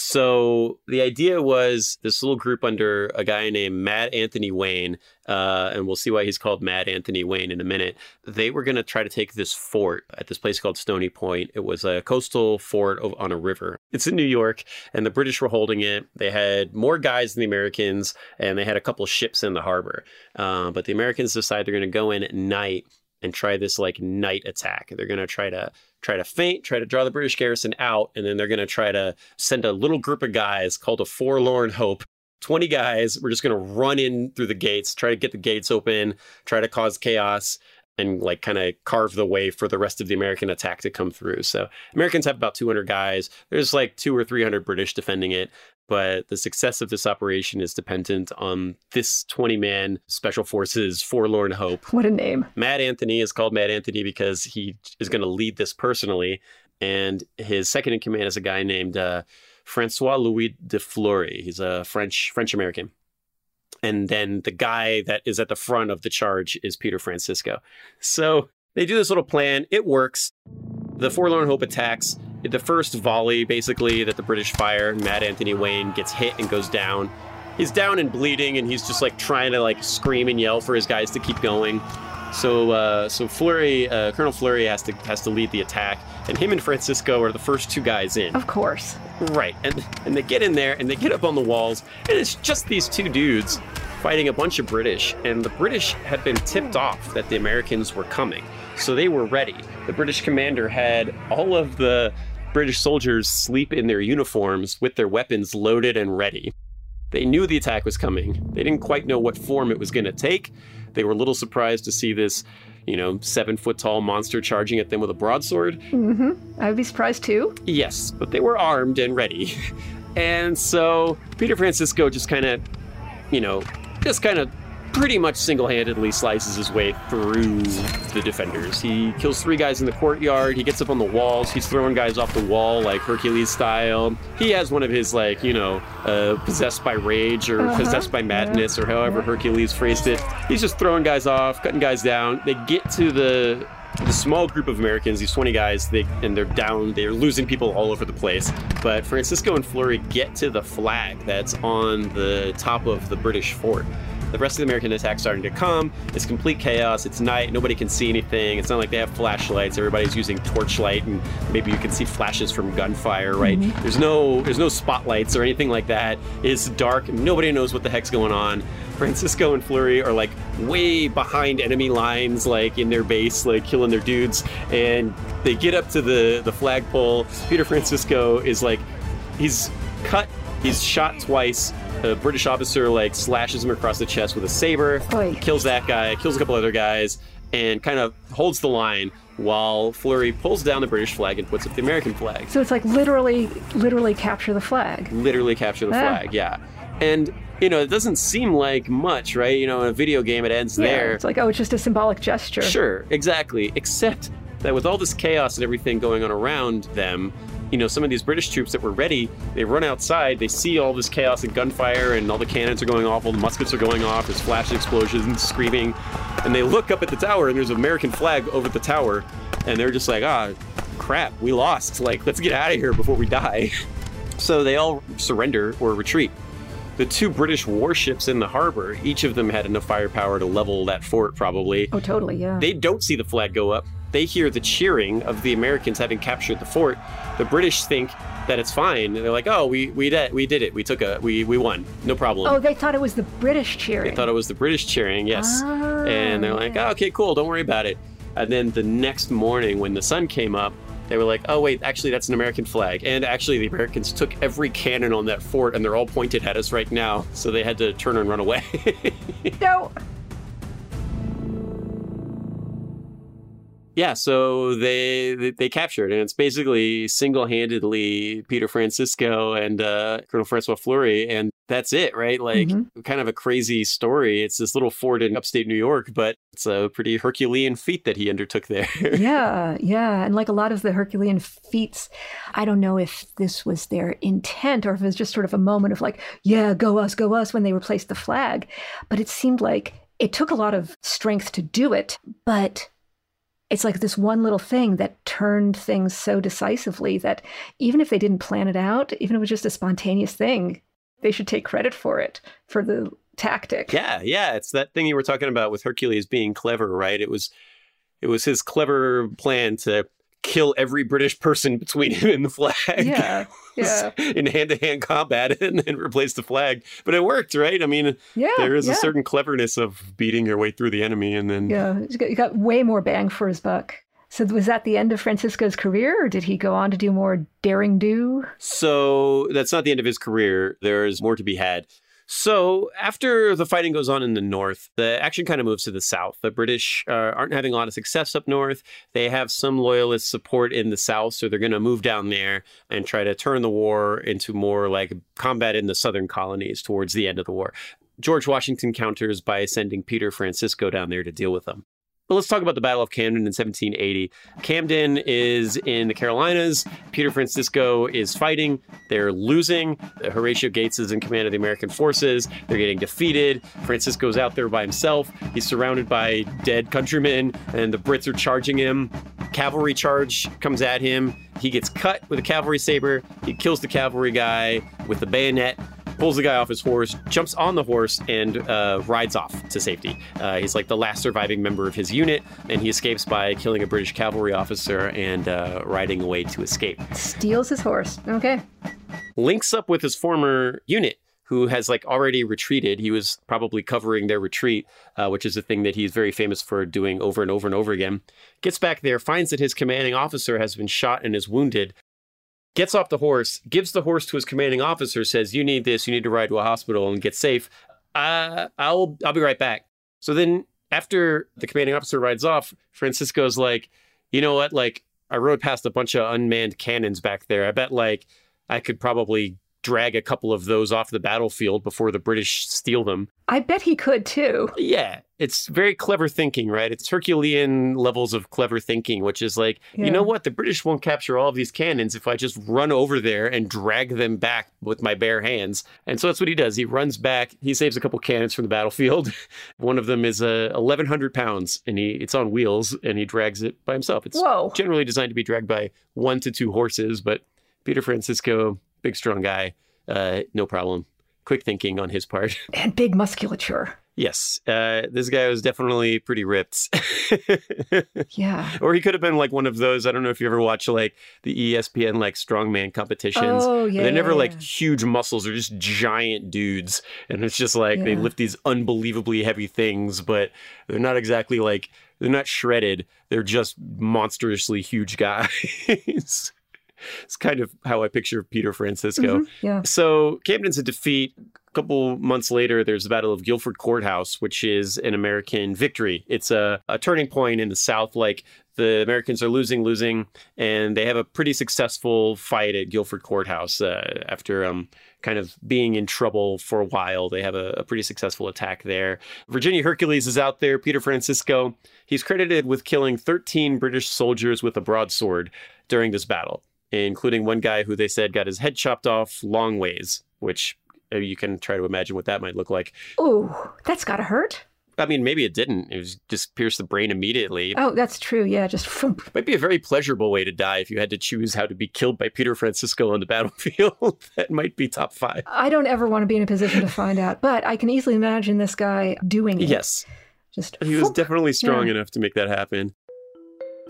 So the idea was this little group under a guy named Mad Anthony Wayne, uh, and we'll see why he's called Mad Anthony Wayne in a minute. They were going to try to take this fort at this place called Stony Point. It was a coastal fort on a river. It's in New York, and the British were holding it. They had more guys than the Americans, and they had a couple ships in the harbor. Uh, but the Americans decided they're going to go in at night and try this like night attack. They're going to try to try to feint, try to draw the British garrison out, and then they're going to try to send a little group of guys called a forlorn hope. 20 guys, we're just going to run in through the gates, try to get the gates open, try to cause chaos and like kind of carve the way for the rest of the American attack to come through. So Americans have about 200 guys. There's like two or 300 British defending it but the success of this operation is dependent on this 20 man special forces forlorn hope. What a name. Mad Anthony is called Mad Anthony because he is going to lead this personally. And his second in command is a guy named uh, Francois Louis de Fleury. He's a French French American. And then the guy that is at the front of the charge is Peter Francisco. So they do this little plan. It works. The Forlorn Hope attacks the first volley, basically, that the British fire, Mad Anthony Wayne gets hit and goes down. He's down and bleeding, and he's just like trying to like scream and yell for his guys to keep going. So, uh, so Fleury, uh, Colonel Fleury has to has to lead the attack, and him and Francisco are the first two guys in. Of course. Right, and and they get in there and they get up on the walls, and it's just these two dudes fighting a bunch of British, and the British had been tipped off that the Americans were coming, so they were ready. The British commander had all of the British soldiers sleep in their uniforms with their weapons loaded and ready. They knew the attack was coming. They didn't quite know what form it was going to take. They were a little surprised to see this, you know, seven foot tall monster charging at them with a broadsword. Mm-hmm. I'd be surprised too. Yes, but they were armed and ready. and so Peter Francisco just kind of, you know, just kind of pretty much single-handedly slices his way through the defenders. He kills three guys in the courtyard. He gets up on the walls. He's throwing guys off the wall like Hercules style. He has one of his like you know uh, possessed by rage or uh-huh. possessed by madness or however Hercules phrased it. He's just throwing guys off, cutting guys down. They get to the the small group of Americans, these 20 guys, they and they're down, they're losing people all over the place. But Francisco and Fleury get to the flag that's on the top of the British fort. The rest of the American attack starting to come. It's complete chaos. It's night. Nobody can see anything. It's not like they have flashlights. Everybody's using torchlight, and maybe you can see flashes from gunfire. Right? Mm-hmm. There's no there's no spotlights or anything like that. It's dark. Nobody knows what the heck's going on. Francisco and Fleury are like way behind enemy lines, like in their base, like killing their dudes. And they get up to the the flagpole. Peter Francisco is like, he's cut. He's shot twice a British officer like slashes him across the chest with a saber, Oy. kills that guy, kills a couple other guys, and kind of holds the line while Fleury pulls down the British flag and puts up the American flag. So it's like literally, literally capture the flag. Literally capture the ah. flag, yeah. And you know, it doesn't seem like much, right? You know, in a video game, it ends yeah, there. It's like, oh, it's just a symbolic gesture. Sure, exactly. Except that with all this chaos and everything going on around them, you know, some of these British troops that were ready, they run outside, they see all this chaos and gunfire, and all the cannons are going off, all the muskets are going off, there's flash explosions, screaming, and they look up at the tower, and there's an American flag over the tower, and they're just like, ah, crap, we lost. Like, let's get out of here before we die. so they all surrender or retreat. The two British warships in the harbor, each of them had enough firepower to level that fort, probably. Oh, totally, yeah. They don't see the flag go up they hear the cheering of the Americans having captured the fort. The British think that it's fine. They're like, "Oh, we we did we did it. We took a we we won. No problem." Oh, they thought it was the British cheering. They thought it was the British cheering. Yes. Ah, and they're like, "Oh, okay, cool. Don't worry about it." And then the next morning when the sun came up, they were like, "Oh wait, actually that's an American flag." And actually the Americans took every cannon on that fort and they're all pointed at us right now. So they had to turn and run away. no. Yeah, so they, they, they captured, and it's basically single handedly Peter Francisco and uh, Colonel Francois Fleury, and that's it, right? Like mm-hmm. kind of a crazy story. It's this little fort in upstate New York, but it's a pretty Herculean feat that he undertook there. yeah, yeah, and like a lot of the Herculean feats, I don't know if this was their intent or if it was just sort of a moment of like, yeah, go us, go us when they replaced the flag, but it seemed like it took a lot of strength to do it, but it's like this one little thing that turned things so decisively that even if they didn't plan it out, even if it was just a spontaneous thing, they should take credit for it, for the tactic. Yeah, yeah. It's that thing you were talking about with Hercules being clever, right? It was it was his clever plan to kill every British person between him and the flag. Yeah. Yeah. in hand to hand combat and then replace the flag. But it worked, right? I mean, Yeah. there is yeah. a certain cleverness of beating your way through the enemy and then Yeah. He got, way more bang for his buck. So was that the end of Francisco's career, or did he go on to do more daring do? So that's not the end of his career. There's more to be had. So after the fighting goes on in the north, the action kind of moves to the south. The British uh, aren't having a lot of success up north. They have some loyalist support in the south, so they're going to move down there and try to turn the war into more like combat in the southern colonies towards the end of the war. George Washington counters by sending Peter Francisco down there to deal with them. But let's talk about the Battle of Camden in 1780. Camden is in the Carolinas. Peter Francisco is fighting. They're losing. Horatio Gates is in command of the American forces. They're getting defeated. Francisco's out there by himself. He's surrounded by dead countrymen, and the Brits are charging him. Cavalry charge comes at him. He gets cut with a cavalry saber. He kills the cavalry guy with the bayonet pulls the guy off his horse, jumps on the horse, and uh, rides off to safety. Uh, he's like the last surviving member of his unit, and he escapes by killing a British cavalry officer and uh, riding away to escape. Steals his horse. Okay. Links up with his former unit. Who has like already retreated? He was probably covering their retreat, uh, which is a thing that he's very famous for doing over and over and over again. Gets back there, finds that his commanding officer has been shot and is wounded, gets off the horse, gives the horse to his commanding officer, says, "You need this. You need to ride to a hospital and get safe. Uh, I'll I'll be right back." So then, after the commanding officer rides off, Francisco's like, "You know what? Like, I rode past a bunch of unmanned cannons back there. I bet like I could probably." Drag a couple of those off the battlefield before the British steal them. I bet he could too. Yeah, it's very clever thinking, right? It's Herculean levels of clever thinking, which is like, you know what? The British won't capture all of these cannons if I just run over there and drag them back with my bare hands. And so that's what he does. He runs back. He saves a couple cannons from the battlefield. One of them is uh, 1,100 pounds, and he it's on wheels, and he drags it by himself. It's Whoa. generally designed to be dragged by one to two horses, but Peter Francisco, big strong guy, uh, no problem. Quick thinking on his part. And big musculature. Yes, uh, this guy was definitely pretty ripped. Yeah. or he could have been like one of those. I don't know if you ever watch like the ESPN like strongman competitions. Oh, yeah. They're never yeah, like yeah. huge muscles. They're just giant dudes, and it's just like they lift these unbelievably heavy things, but they're not exactly like they're not shredded. They're just monstrously huge guys. it's kind of how I picture Peter Francisco. Mhm, Yeah. So Camden's a defeat. A couple months later, there's the Battle of Guilford Courthouse, which is an American victory. It's a, a turning point in the South. Like the Americans are losing, losing, and they have a pretty successful fight at Guilford Courthouse uh, after um, kind of being in trouble for a while. They have a, a pretty successful attack there. Virginia Hercules is out there. Peter Francisco. He's credited with killing 13 British soldiers with a broadsword during this battle, including one guy who they said got his head chopped off long ways, which uh, you can try to imagine what that might look like. Oh, that's gotta hurt. I mean, maybe it didn't. It was just pierced the brain immediately. Oh, that's true. Yeah, just. Might be a very pleasurable way to die if you had to choose how to be killed by Peter Francisco on the battlefield. that might be top five. I don't ever want to be in a position to find out, but I can easily imagine this guy doing it. Yes, Just he was definitely strong Yeah. enough to make that happen.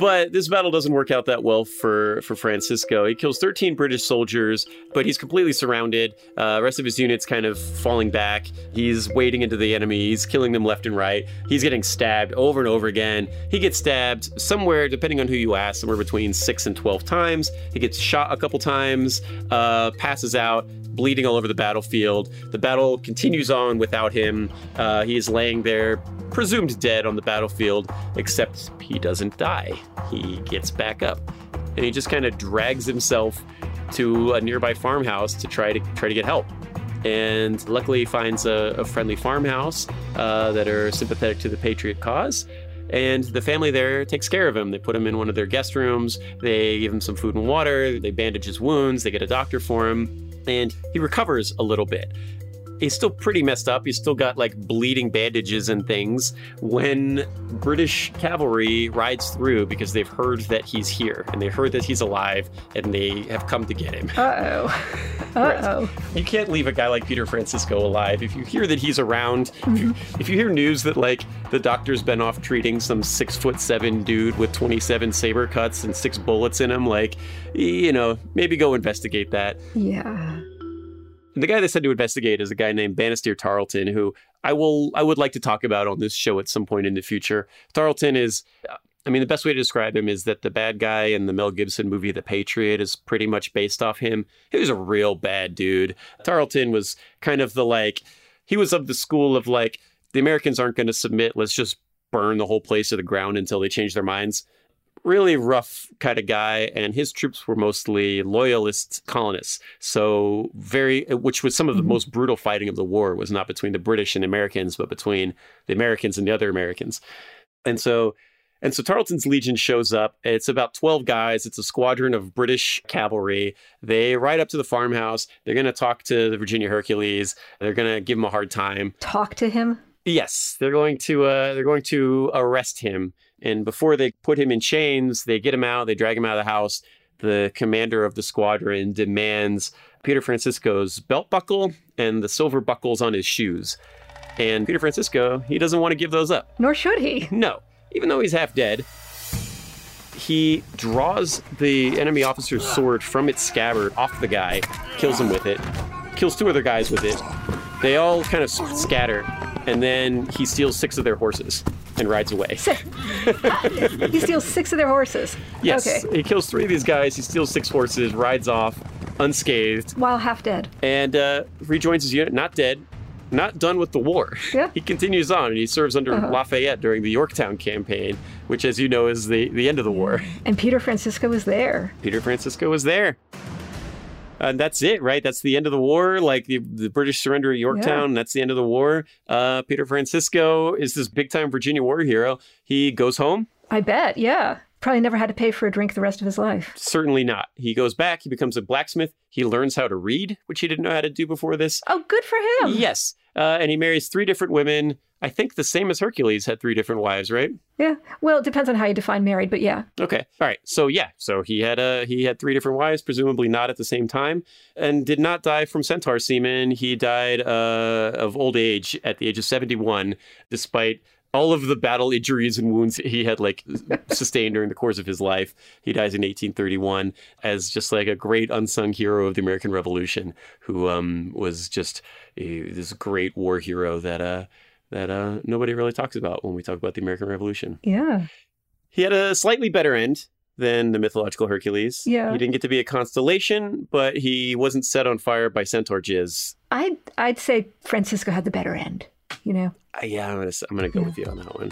But this battle doesn't work out that well for, for Francisco. He kills 13 British soldiers, but he's completely surrounded. Uh, rest of his unit's kind of falling back. He's wading into the enemy. He's killing them left and right. He's getting stabbed over and over again. He gets stabbed somewhere, depending on who you ask, somewhere between 6 and 12 times. He gets shot a couple times, uh, passes out, bleeding all over the battlefield. The battle continues on without him. Uh, he is laying there, presumed dead on the battlefield, except he doesn't die. He gets back up, and he just kind of drags himself to a nearby farmhouse to try to try to get help. And luckily, he finds a, a friendly farmhouse uh, that are sympathetic to the patriot cause. And the family there takes care of him. They put him in one of their guest rooms. They give him some food and water. They bandage his wounds. They get a doctor for him. And he recovers a little bit. He's still pretty messed up. He's still got like bleeding bandages and things when British cavalry rides through because they've heard that he's here and they heard that he's alive and they have come to get him. Uh oh. Uh oh. You can't leave a guy like Peter Francisco alive. If you hear that he's around, if, you, if you hear news that like the doctor's been off treating some six foot seven dude with 27 saber cuts and six bullets in him, like, you know, maybe go investigate that. Yeah. The guy that said to investigate is a guy named Banastre Tarleton, who I will I would like to talk about on this show at some point in the future. Tarleton is I mean, the best way to describe him is that the bad guy in the Mel Gibson movie The Patriot is pretty much based off him. He was a real bad dude. Tarleton was kind of the like, he was of the school of like, the Americans aren't going to submit. Let's just burn the whole place to the ground until they change their minds. Really rough kind of guy, and his troops were mostly loyalist colonists. So very, which was some of the most brutal fighting of the war was not between the British and Americans, but between the Americans and the other Americans. And so and so Tarleton's Legion shows up. It's about 12 guys. It's a squadron of British cavalry. They ride up to the farmhouse. They're going to talk to the Virginia Hercules. They're going to give him a hard time. Talk to him. Yes, they're going to uh, they're going to arrest him. And before they put him in chains, they get him out. They drag him out of the house. The commander of the squadron demands Peter Francisco's belt buckle and the silver buckles on his shoes. And Peter Francisco, he doesn't want to give those up. Nor should he. No, even though he's half dead, he draws the enemy officer's sword from its scabbard off the guy, kills him with it, kills two other guys with it. They all kind of scatter, and then he steals six of their horses and rides away. he steals six of their horses. Yes, Okay. he kills three of these guys. He steals six horses, rides off unscathed, While half dead. and uh, rejoins his unit. Not dead, not done with the war. Yeah. He continues on, and he serves under Lafayette during the Yorktown campaign, which, as you know, is the, the end of the war. And Peter Francisco was there. Peter Francisco was there. And that's it, right? That's the end of the war. Like the, the British surrender at Yorktown, and that's the end of the war. Uh, Peter Francisco is this big time Virginia war hero. He goes home. I bet, yeah. Probably never had to pay for a drink the rest of his life. Certainly not. He goes back. He becomes a blacksmith. He learns how to read, which he didn't know how to do before this. Oh, good for him. Yes. Uh, and he marries three different women. I think the same as Hercules had three different wives, right? Yeah. Well, it depends on how you define married, but yeah. Okay. All right. So yeah. So he had uh he had three different wives, presumably not at the same time, and did not die from centaur semen. He died uh, of old age at the age of seventy one, despite all of the battle injuries and wounds he had like sustained during the course of his life. He dies in 1831 as just like a great unsung hero of the American Revolution, who um was just a, this great war hero that uh that uh nobody really talks about when we talk about the American Revolution. Yeah. He had a slightly better end than the mythological Hercules. Yeah. He didn't get to be a constellation, but he wasn't set on fire by centaur jizz. I'd, I'd say Francisco had the better end, you know? Uh, yeah, I'm gonna I'm gonna go with you on that one.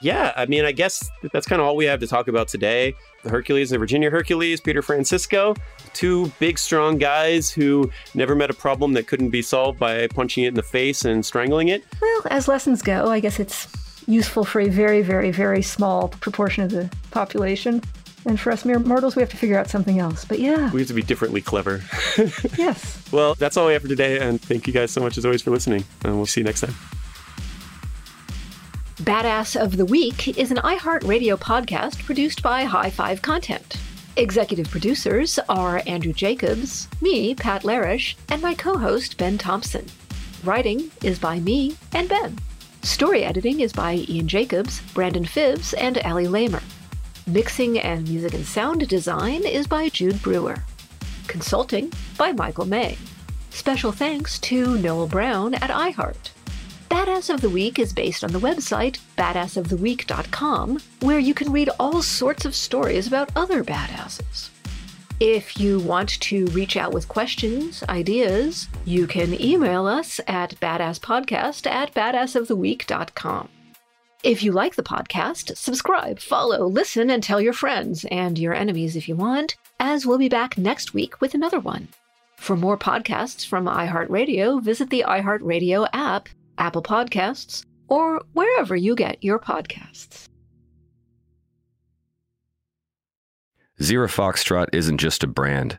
Yeah, I mean, I guess that's kind of all we have to talk about today. The Hercules, the Virginia Hercules, Peter Francisco, two big, strong guys who never met a problem that couldn't be solved by punching it in the face and strangling it. Well, as lessons go, I guess it's useful for a very, very, very small proportion of the population. And for us mere mortals, we have to figure out something else. But yeah, We have to be differently clever. yes. well, that's all we have for today, and thank you guys so much as always for listening. And we'll see you next time. Badass of the Week is an iHeartRadio podcast produced by High Five Content. Executive producers are Andrew Jacobs, me, Pat Larash, and my co host, Ben Thompson. Writing is by me and Ben. Story editing is by Ian Jacobs, Brandon Phibbs, and Ali Lamer. Mixing and music and sound design is by Jude Brewer. Consulting by Michael May. Special thanks to Noel Brown at iHeart. Badass of the Week is based on the website badassoftheweek.com, where you can read all sorts of stories about other badasses. If you want to reach out with questions, ideas, you can email us at badasspodcast at badassoftheweek.com. If you like the podcast, subscribe, follow, listen, and tell your friends and your enemies if you want, as we'll be back next week with another one. For more podcasts from iHeartRadio, visit the iHeartRadio app, Apple Podcasts, or wherever you get your podcasts. Zero Foxtrot isn't just a brand,